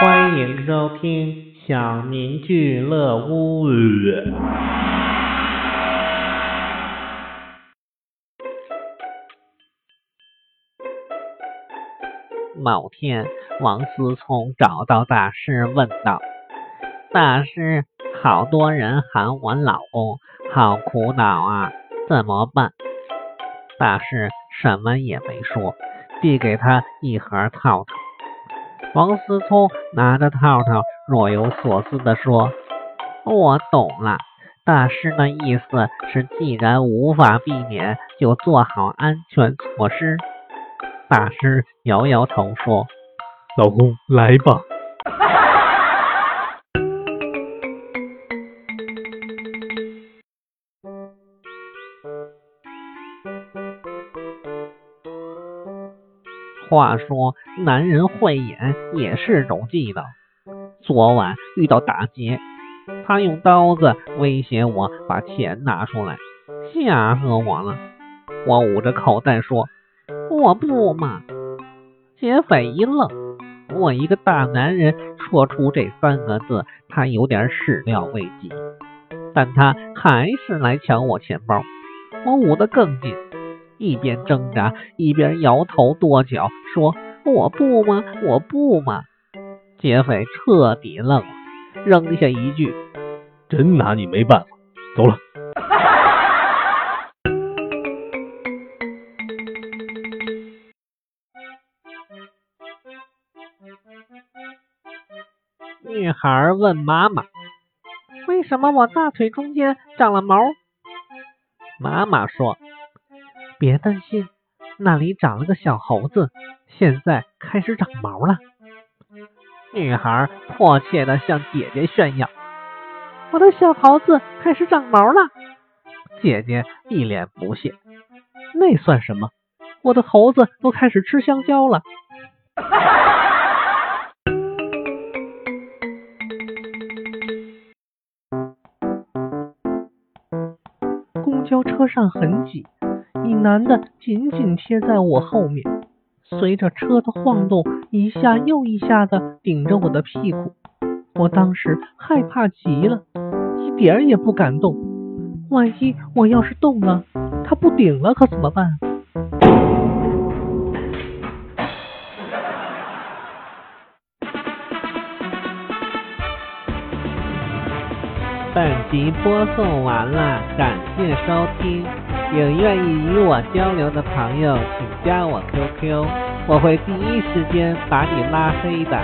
欢迎收听小明俱乐屋。某天，王思聪找到大师，问道：“大师，好多人喊我老公，好苦恼啊，怎么办？”大师什么也没说，递给他一盒套套。王思聪拿着套套，若有所思地说：“我懂了，大师的意思是，既然无法避免，就做好安全措施。”大师摇摇头说：“老公，来吧。”话说，男人慧眼也是种技能。昨晚遇到打劫，他用刀子威胁我把钱拿出来，吓死我了。我捂着口袋说：“我不嘛。”劫匪一愣，我一个大男人说出这三个字，他有点始料未及，但他还是来抢我钱包。我捂得更紧。一边挣扎一边摇头跺脚，说：“我不嘛？我不嘛？”劫匪彻底愣了，扔下一句：“真拿你没办法，走了。”女孩问妈妈：“为什么我大腿中间长了毛？”妈妈说。别担心，那里长了个小猴子，现在开始长毛了。女孩迫切的向姐姐炫耀：“我的小猴子开始长毛了。”姐姐一脸不屑：“那算什么？我的猴子都开始吃香蕉了。”公交车上很挤。一男的紧紧贴在我后面，随着车的晃动，一下又一下的顶着我的屁股。我当时害怕极了，一点儿也不敢动。万一我要是动了，他不顶了可怎么办？本集播送完了，感谢收听。有愿意与我交流的朋友，请加我 QQ，我会第一时间把你拉黑的。